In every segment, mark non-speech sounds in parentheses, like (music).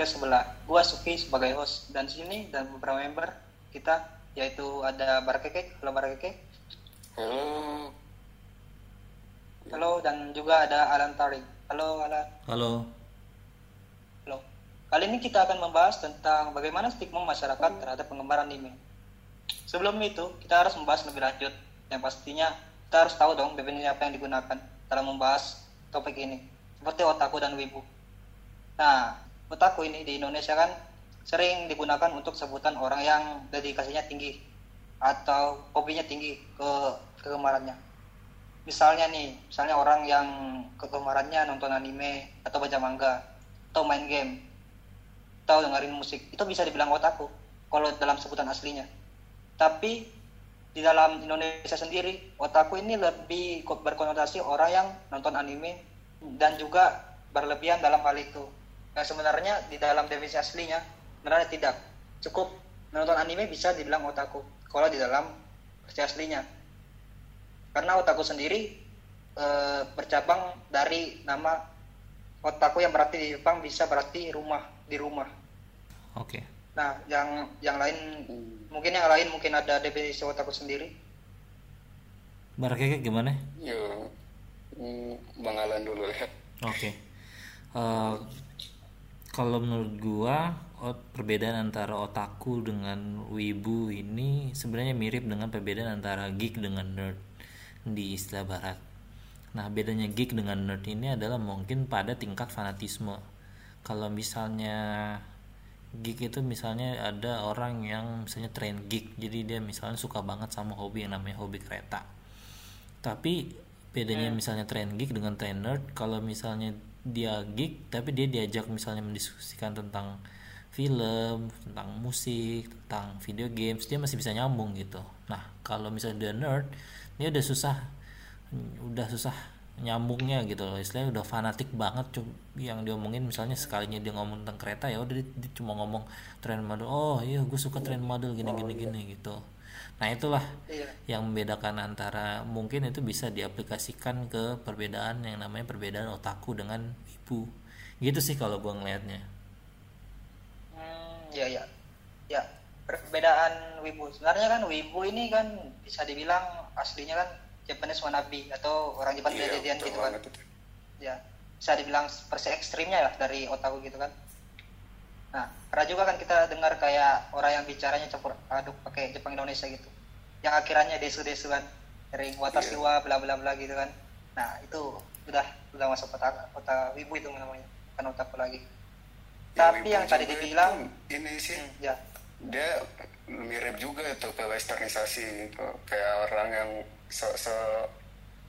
podcast sebelah. Gua Sufi sebagai host dan sini dan beberapa member kita yaitu ada Barakeke, halo Barakeke. Halo. Halo dan juga ada Alan Tarik. Halo Alan. Halo. Halo. Kali ini kita akan membahas tentang bagaimana stigma masyarakat terhadap penggemar anime. Sebelum itu, kita harus membahas lebih lanjut. Yang pastinya kita harus tahu dong definisi apa yang digunakan dalam membahas topik ini. Seperti otaku dan wibu. Nah, otaku ini di Indonesia kan sering digunakan untuk sebutan orang yang dedikasinya tinggi atau hobinya tinggi ke kegemarannya. Misalnya nih, misalnya orang yang kegemarannya nonton anime atau baca manga atau main game atau dengerin musik itu bisa dibilang otaku kalau dalam sebutan aslinya. Tapi di dalam Indonesia sendiri otaku ini lebih berkonotasi orang yang nonton anime dan juga berlebihan dalam hal itu. Nah, sebenarnya di dalam definisi aslinya sebenarnya tidak cukup menonton anime bisa dibilang otaku kalau di dalam versi aslinya karena otaku sendiri e, bercabang dari nama otaku yang berarti di Jepang bisa berarti rumah di rumah Oke. nah yang yang lain mungkin yang lain mungkin ada definisi otaku sendiri Barakeke gimana? Yo. Hmm, Bang Alan dulu ya. Oke. Eh, kalau menurut gua perbedaan antara otaku dengan wibu ini sebenarnya mirip dengan perbedaan antara geek dengan nerd di istilah barat. Nah, bedanya geek dengan nerd ini adalah mungkin pada tingkat fanatisme. Kalau misalnya geek itu misalnya ada orang yang misalnya train geek, jadi dia misalnya suka banget sama hobi yang namanya hobi kereta tapi bedanya misalnya train geek dengan train nerd kalau misalnya dia geek tapi dia diajak misalnya mendiskusikan tentang film tentang musik tentang video games dia masih bisa nyambung gitu. Nah kalau misalnya dia nerd dia udah susah udah susah nyambungnya gitu loh. Istilahnya udah fanatik banget yang diomongin misalnya sekalinya dia ngomong tentang kereta ya udah dia, cuma ngomong train model oh iya gue suka train model gini gini gini gitu nah itulah iya yang membedakan antara mungkin itu bisa diaplikasikan ke perbedaan yang namanya perbedaan otaku dengan ibu gitu sih kalau gua ngelihatnya Hmm, ya ya. Ya, perbedaan wibu. Sebenarnya kan wibu ini kan bisa dibilang aslinya kan Japanese wannabe atau orang Jepang Iya, kejadian betul gitu kan. itu. Ya, bisa dibilang versi ekstrimnya lah dari otaku gitu kan. Nah, pernah juga kan kita dengar kayak orang yang bicaranya campur aduk pakai Jepang Indonesia gitu. Yang akhirnya desu-desu kan dari watashi wa bla bla bla gitu kan. Nah, itu udah udah masuk kota kota wibu itu namanya, kan otaku lagi. Ya, Tapi yang tadi dibilang ini sih Hmm, ya. dia mirip juga itu ke westernisasi gitu kayak orang yang se, se-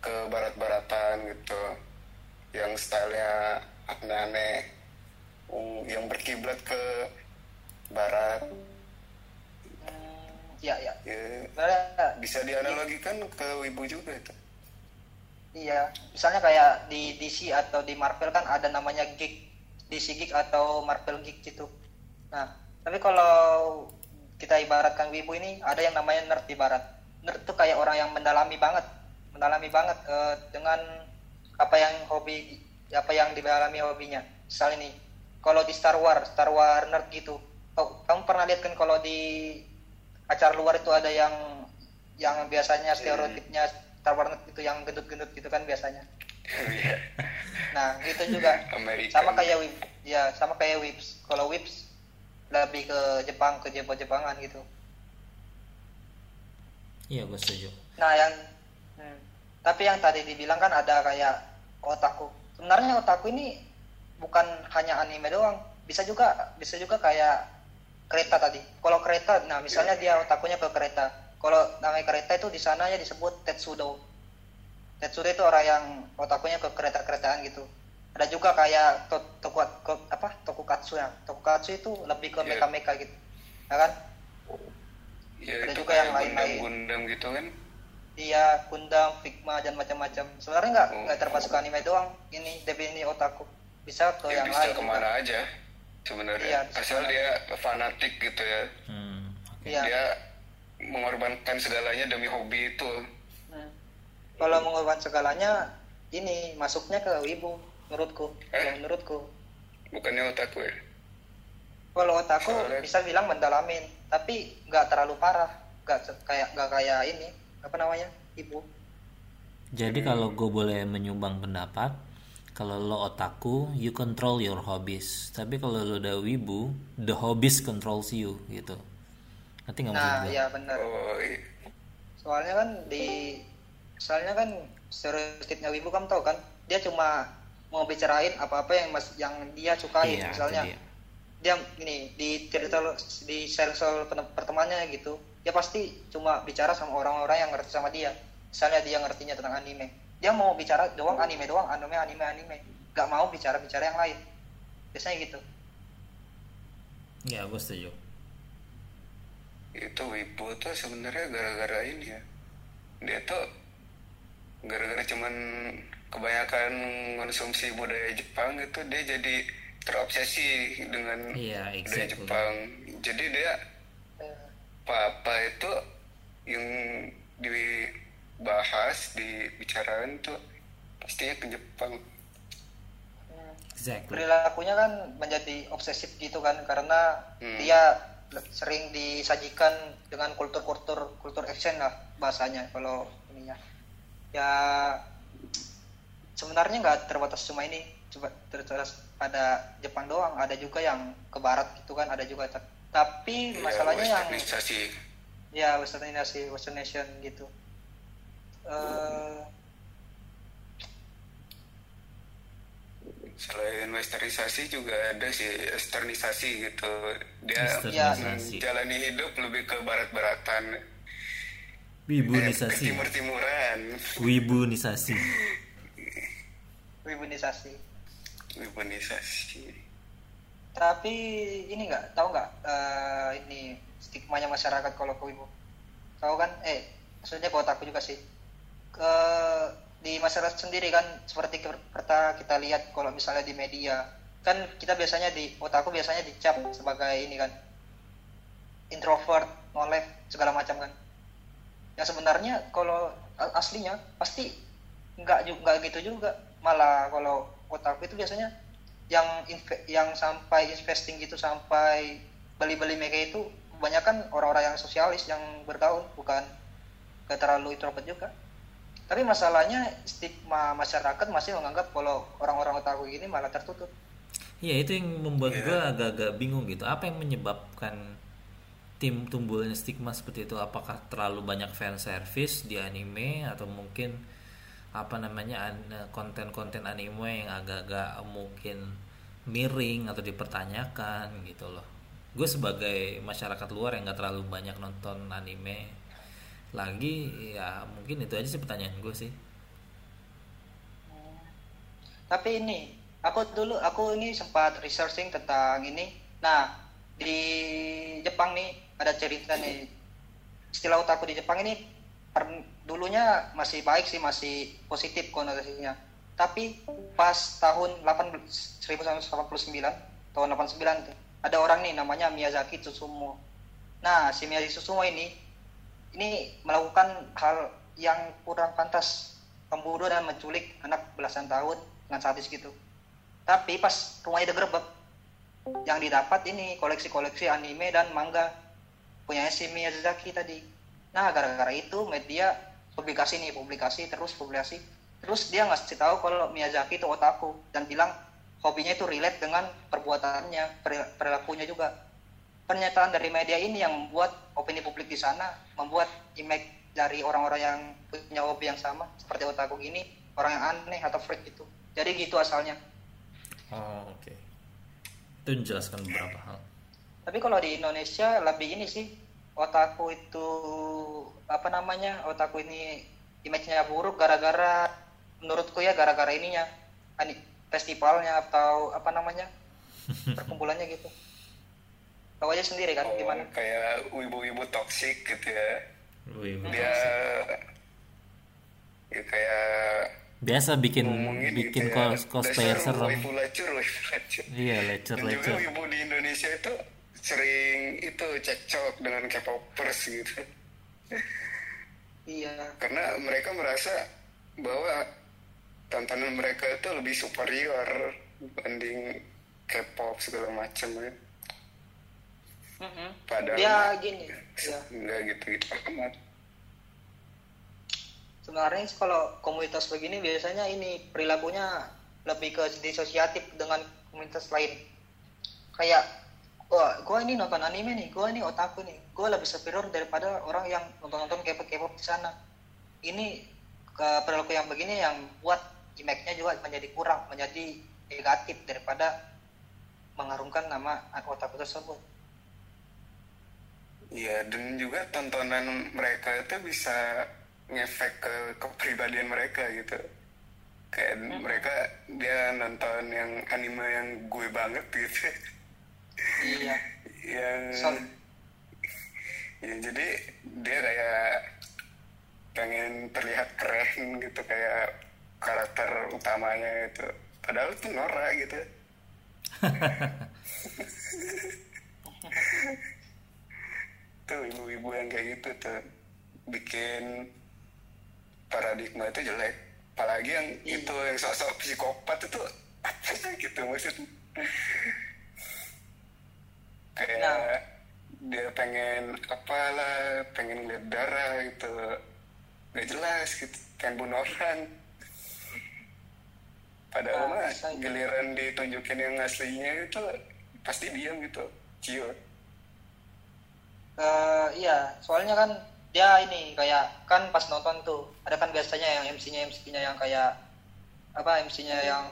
ke barat-baratan gitu yang stylenya aneh-aneh yang berkiblat ke barat Hmm, ya ya. ya, bisa dianalogikan ke wibu juga itu iya, misalnya kayak di DC atau di Marvel kan ada namanya geek, DC geek atau Marvel geek gitu. Nah, tapi kalau kita ibaratkan wibu ini ada yang namanya nerd di barat. Nerd tuh kayak orang yang mendalami banget, mendalami banget eh, dengan apa yang hobi apa yang didalami hobinya. Misalnya nih, kalau di Star Wars, Star Wars nerd gitu. Oh, kamu pernah lihat kan kalau di acara luar itu ada yang yang biasanya stereotipnya Star Wars nerd itu yang gendut-gendut gitu kan biasanya. Iya. (laughs) Nah, gitu juga. Amerika Sama kayak Wib, ya sama kayak Wips. Kalau Wips lebih ke Jepang, ke Jepang-Jepangan gitu. iya gue setuju Nah, yang hmm, tapi yang tadi dibilang kan ada kayak otaku. Sebenarnya otaku ini bukan hanya anime doang, bisa juga bisa juga kayak kereta tadi. Kalau kereta, nah misalnya dia otakunya ke kereta. Kalau namanya kereta itu di sana ya disebut Tetsudo. Tetsudo itu orang yang otakunya ke kereta-keretaan gitu. Ada juga kayak to, toku, ko- apa tokukatsu ya. Tokukatsu itu lebih ke Iya. meka-meka gitu. Ya kan? ya ada itu juga yang lain-lain. gundam-gundam gitu kan Iya, Gundam, Figma dan macam-macam. Sebenarnya nggak Oh. nggak termasuk ke anime doang. Ini definisi otaku. Bisa ke ya yang bisa lain. ke mana juga. aja sebenarnya Iya, bisa asal dia fanatik gitu ya hmm, oke. Iya. dia mengorbankan segalanya demi hobi itu Hmm. Kalau mengorbankan segalanya, ini masuknya ke wibu menurutku. Eh? Kalau menurutku. bukannya otaku ya kalau otaku Soalnya- bisa bilang mendalamin tapi nggak terlalu parah nggak kayak nggak kayak ini apa namanya ibu Jadi kalau gue boleh menyumbang pendapat, kalau lo otaku, you control your hobbies. Tapi kalau lo udah wibu, the hobbies controls you gitu. Nanti nggak nah gue? ya benar oh iya. soalnya kan di soalnya kan stereotipnya wibu kamu tahu kan dia cuma mau bicarain apa-apa yang mas yang dia sukai Iya, misalnya dia. dia gini di cerita di sel-sel pen- pertemanannya gitu dia pasti cuma bicara sama orang-orang yang ngerti sama dia misalnya dia ngertinya tentang anime dia mau bicara doang anime doang anime anime anime. Gak mau bicara bicara yang lain. Biasanya gitu. Ya, gue setuju. itu wibu tuh sebenarnya gara-gara ini ya. Dia tuh gara-gara cuman kebanyakan konsumsi budaya Jepang itu dia jadi terobsesi dengan budaya exactly. Jepang. Jadi dia Eh, apa-apa itu yang dibahas dibicarain tuh pastinya ke Jepang. Exactly. perilakunya kan menjadi obsesif gitu kan karena Hmm. dia sering disajikan dengan kultur-kultur kultur action lah bahasanya kalau ininya ya sebenarnya nggak terbatas cuma ini coba terbatas pada Jepang doang ada juga yang ke barat gitu kan ada juga Ta- tapi Ya, masalahnya yang westernisasi. ya westernisasi western nation gitu Eh, selain westernisasi juga ada sih esternisasi gitu. Dia Westernisasi. jalani hidup lebih ke barat-baratan. Eh, Wibunisasi. timur-timuran. Wibunisasi. (laughs) wibunisasi. Urbanisasi tapi ini nggak? Tahu nggak? Eh, ini stigmanya masyarakat kalau ke wibu. Tahu kan? Eh maksudnya buat aku juga sih ke di masyarakat sendiri kan seperti perta kita lihat kalau misalnya di media. Kan kita biasanya di otaku biasanya dicap sebagai ini kan introvert no life segala macam kan. Yang sebenarnya kalau aslinya pasti nggak ju- nggak gitu juga. Malah kalau otaku itu biasanya yang yang sampai investing gitu sampai beli-beli mega itu kebanyakan orang-orang yang sosialis yang bergaul bukan gak terlalu introvert juga tapi masalahnya stigma masyarakat masih menganggap kalau orang-orang otaku ini malah tertutup Ya itu yang membuat gue agak-agak bingung gitu. Apa yang menyebabkan tim tumbuhnya stigma seperti itu? Apakah terlalu banyak fan service di anime atau mungkin apa namanya an- konten-konten anime yang agak-agak mungkin miring atau dipertanyakan gitu loh. Gue sebagai masyarakat luar yang gak terlalu banyak nonton anime lagi ya mungkin itu aja sih pertanyaan gue sih. tapi ini aku dulu aku ini sempat researching tentang ini. Nah di Jepang nih ada cerita nih. Istilah otaku di Jepang ini dulunya masih baik sih masih positif konotasinya. Tapi pas tahun 18 1989 tahun 89 tuh, ada orang nih namanya Miyazaki Tsusumu. Nah si Miyazaki Tsusumu ini ini melakukan hal yang kurang pantas. Membunuh dan menculik anak belasan tahun dengan sadis gitu. Tapi pas rumahnya digerebek yang didapat ini koleksi-koleksi anime dan manga. Punya si Miyazaki tadi. Nah gara-gara itu media publikasi nih publikasi terus publikasi. Terus dia ngasih tahu kalau Miyazaki itu otaku dan bilang hobinya itu relate dengan perbuatannya peril- perilakunya juga pernyataan dari media ini yang membuat opini publik di sana membuat image dari orang-orang yang punya hobi yang sama seperti otaku gini orang yang aneh atau freak gitu jadi gitu asalnya Oh oke. Itu menjelaskan beberapa hal. tapi kalau di Indonesia lebih ini sih otaku itu apa namanya otaku ini image-nya buruk gara-gara menurutku ya gara-gara ininya festivalnya atau apa namanya (laughs) perkumpulannya gitu tahu aja sendiri kan oh, gimana. kayak wibu-wibu toksik gitu ya. Wibu. dia ya kayak Biasa bikin ngomongin bikin gitu ya, cos cosplayer serem. waifu lacur waifu lacur Iya, lecur dan juga lecur. wibu di Indonesia itu sering itu cekcok dengan K-popers gitu. Iya. Karena mereka merasa bahwa tontonan mereka itu lebih superior dibanding K-pop segala macam ya Mm-mm. Padahal mah gini ya nggak gitu-gitu amat. sebenarnya kalau komunitas begini biasanya ini perilakunya lebih ke disosiatif dengan komunitas lain kayak wah gue ini nonton anime nih gue ini otaku nih gue lebih superior daripada orang yang nonton-nonton K-pop di sana ini ke perilaku yang begini yang buat image-nya juga menjadi kurang menjadi negatif daripada mengharumkan nama otaku tersebut Iya, dan juga tontonan mereka itu bisa ngefek ke kepribadian mereka gitu. Kayak mereka dia nonton yang anime yang gue banget gitu. iya (laughs) yang So- ya jadi dia kayak pengen terlihat keren gitu kayak karakter utamanya itu. Padahal itu Nora gitu. (laughs) tuh ibu-ibu yang kayak gitu tuh. Bikin paradigma itu jelek. Apalagi yang itu yang sosok psikopat itu apa gitu maksudnya kayak Nah. dia pengen apalah pengen lihat darah gitu. Nggak jelas gitu pengen bunuh orang. Padahal Nah, mah itu. giliran ditunjukin yang aslinya itu pasti diam gitu. Ciut Eh, iya, soalnya kan dia ini kayak kan pas nonton tuh ada kan biasanya yang MC-nya MC-nya yang kayak apa MC-nya yang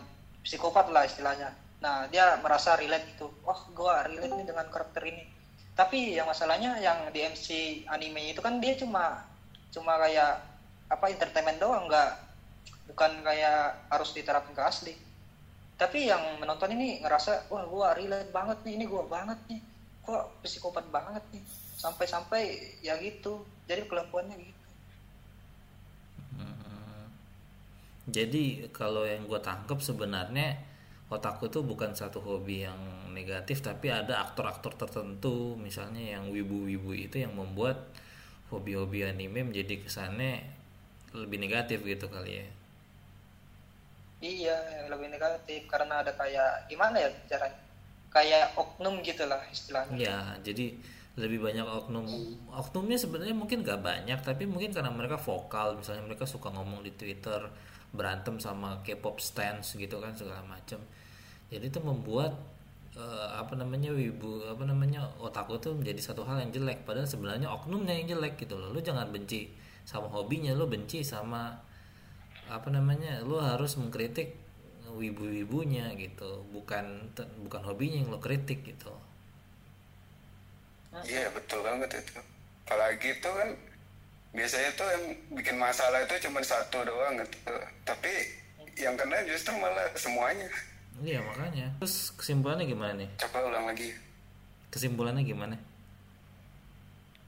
psikopat lah istilahnya. Nah dia merasa relate gitu, wah gua relate nih dengan karakter ini. Tapi yang masalahnya yang di MC anime itu kan dia cuma cuma kayak apa entertainment doang, nggak bukan kayak harus diterapkan ke asli. Tapi yang menonton ini ngerasa wah gua relate banget nih, ini gua banget nih, kok psikopat banget nih sampai-sampai ya gitu jadi kelakuannya gitu Hmm. Jadi kalau yang gue tangkap sebenarnya otakku itu bukan satu hobi yang negatif tapi ada aktor-aktor tertentu misalnya yang wibu-wibu itu yang membuat hobi-hobi anime menjadi kesannya lebih negatif gitu kali ya. iya yang lebih negatif karena ada kayak gimana ya caranya kayak oknum gitulah istilahnya Ya, jadi lebih banyak oknum. Oknumnya sebenarnya mungkin gak banyak, tapi mungkin karena mereka vokal, misalnya mereka suka ngomong di Twitter, berantem sama K-pop stance gitu kan segala macam. Jadi itu membuat eh, apa namanya wibu apa namanya otakku tuh menjadi satu hal yang jelek padahal sebenarnya oknumnya yang jelek gitu loh lu jangan benci sama hobinya lu benci sama apa namanya lu harus mengkritik wibu-wibunya gitu bukan bukan hobinya yang lo kritik gitu Iya betul banget itu. Apalagi itu kan biasanya tuh yang bikin masalah itu cuma satu doang gitu. Tapi yang kena justru malah semuanya. Iya makanya. Terus kesimpulannya gimana nih? Coba ulang lagi. Kesimpulannya gimana?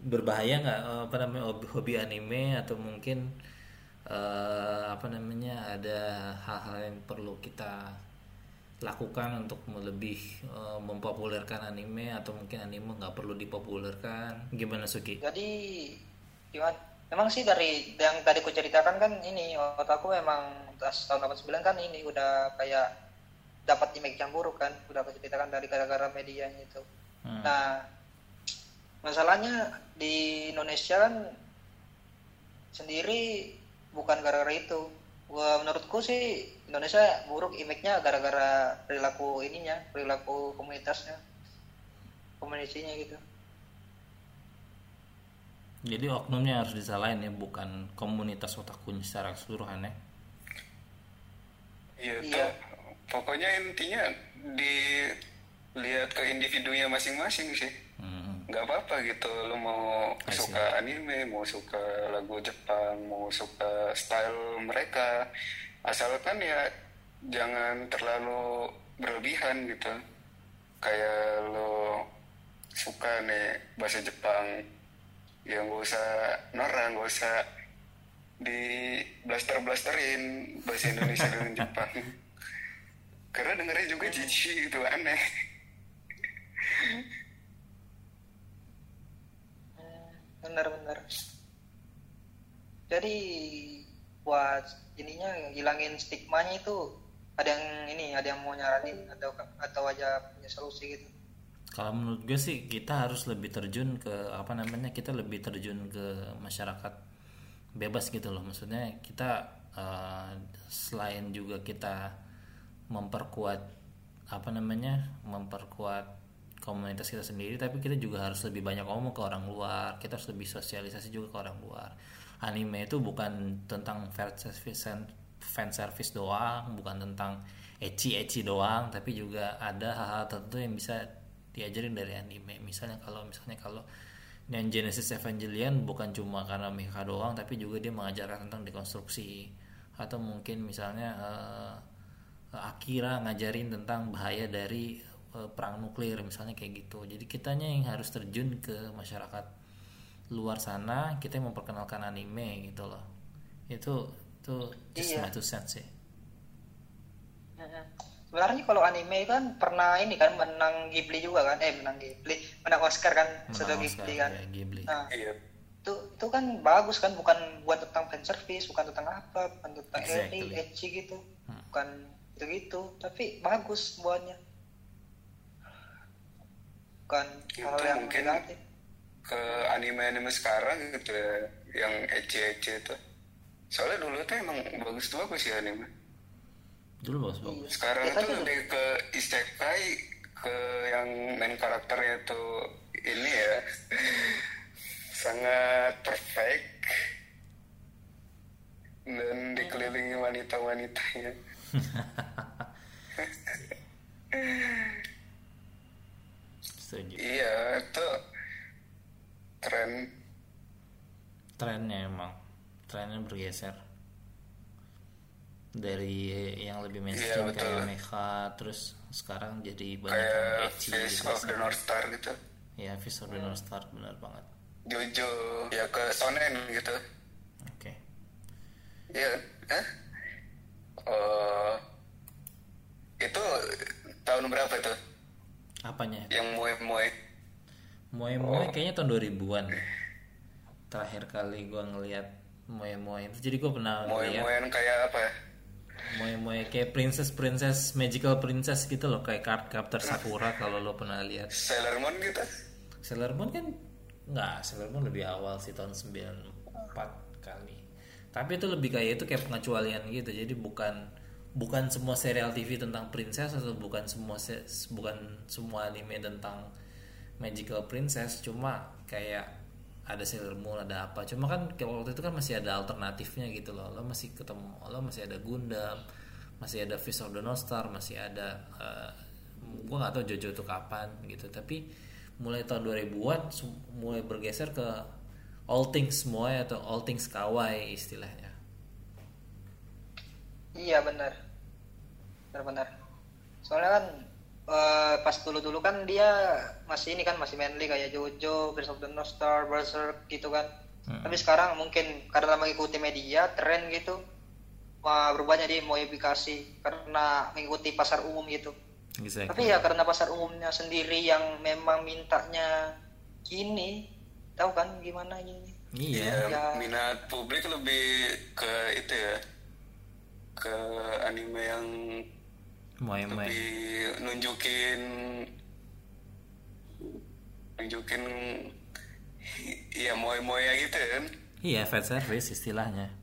Berbahaya nggak eh, apa namanya hobi, hobi anime atau mungkin eh, apa namanya ada hal-hal yang perlu kita lakukan untuk lebih eh, mempopulerkan anime atau mungkin anime nggak perlu dipopulerkan? Gimana Suki? jadi gimana memang sih dari yang tadi ku ceritakan kan ini otakku memang tahun 89 kan ini udah kayak dapat image yang buruk kan udah aku ceritakan dari gara-gara medianya itu Hmm. nah masalahnya di Indonesia kan sendiri bukan gara-gara itu gua menurutku sih Indonesia buruk image-nya gara-gara perilaku ininya perilaku komunitasnya komunikasinya gitu Jadi oknumnya harus disalahin ya, bukan komunitas otaku secara keseluruhan ya. Iya Iya. Pokoknya intinya dilihat ke individunya masing-masing sih. Hmm. nggak apa-apa gitu lo mau I see. suka anime mau suka lagu Jepang mau suka style mereka asalkan ya jangan terlalu berlebihan gitu kayak lo suka nih bahasa Jepang ya nggak usah norang nggak usah di blaster blasterin bahasa Indonesia (laughs) dengan Jepang karena dengernya juga jijik gitu aneh benar-benar jadi buat ininya hilangin stigmanya itu ada yang ini ada yang mau nyaranin atau atau aja punya solusi gitu. Kalau menurut gue sih kita harus lebih terjun ke apa namanya kita lebih terjun ke masyarakat bebas gitu loh. Maksudnya kita uh, selain juga kita memperkuat apa namanya memperkuat komunitas kita sendiri tapi kita juga harus lebih banyak ngomong ke orang luar kita harus lebih sosialisasi juga ke orang luar. Anime itu bukan tentang fan service doang bukan tentang ecchi ecchi doang tapi juga ada hal-hal tertentu yang bisa diajarin dari anime. Misalnya kalau misalnya kalau yang Genesis Evangelion bukan cuma karena Mecha doang tapi juga dia mengajarkan tentang dekonstruksi. Atau mungkin misalnya uh, Akira ngajarin tentang bahaya dari uh, perang nuklir misalnya kayak gitu. Jadi kitanya yang harus terjun ke masyarakat luar sana kita yang memperkenalkan anime gitu loh. Itu itu just Iya. my two cents sih. Sebenarnya kalau anime kan pernah ini kan menang Ghibli juga kan? Eh menang Ghibli menang Oscar kan? Sudah Ghibli kan? ya, Ghibli. Nah iya. itu itu kan bagus kan? Bukan buat tentang fan service bukan tentang apa bukan tentang Exactly. eri ecchi gitu. Hmm. bukan itu gitu tapi bagus buatnya bukan Itu hal yang mungkin- negatif. ke anime-anime sekarang gitu ya yang ecce-ecce itu. Soalnya dulu tuh emang bagus tuh bagus ya anime. Dulu bagus bagus sekarang Ya, itu tapi- lebih ke isekai ke yang main karakternya tuh ini ya. (laughs) Sangat perfect. Dan dikelilingi wanita-wanitanya (laughs) setuju. Iya itu tren. Trennya emang. Trennya bergeser. Dari yang lebih mainstream Iya, kayak mecha terus sekarang jadi banyak yang kayak Face gitu of the North Star gitu. Ya Fist of the North Star benar banget. Jojo ya ke Sonen gitu. Oke. Iya, eh? Oh, itu tahun berapa tuh? Apanya Yang moe moe? Moe Moe kayaknya tahun 2000-an terakhir kali gua ngeliat Moe Moe itu jadi gua pernah ngeliat moean kayak apa? ya? Moe Moe kayak princess princess magical princess gitu loh kayak card captor Sakura (laughs) kalau lo pernah lihat Sailor Moon gitu? Sailor Moon kan nggak Sailor Moon lebih awal sih tahun 94 kali tapi itu lebih kayak itu kayak pengecualian gitu jadi bukan bukan semua serial TV tentang princess atau bukan semua se- bukan semua anime tentang magical princess cuma kayak ada Sailor Moon ada apa. Cuma kan waktu itu kan masih ada alternatifnya gitu loh. Lo masih ketemu lo masih ada Gundam masih ada Fist of the North Star masih ada eh, gua nggak tahu Jojo itu kapan gitu. Tapi mulai tahun 2000-an su- mulai bergeser ke all things moe atau all things kawaii istilahnya Iya benar, benar-benar. Soalnya kan eh, pas dulu-dulu kan dia masih ini kan masih manly kayak Jojo, Birds of the North Star, Berserk gitu kan. Hmm. Tapi sekarang mungkin karena mengikuti media, tren gitu, wah, berubahnya dia modifikasi karena mengikuti pasar umum gitu. exactly. Tapi ya karena pasar umumnya sendiri yang memang mintanya gini, tahu kan gimana gini? iya Ya, Ya. minat publik lebih ke itu ya ke anime yang moe moe lebih nunjukin nunjukin iya moe moe gitu kan? Iya fan service istilahnya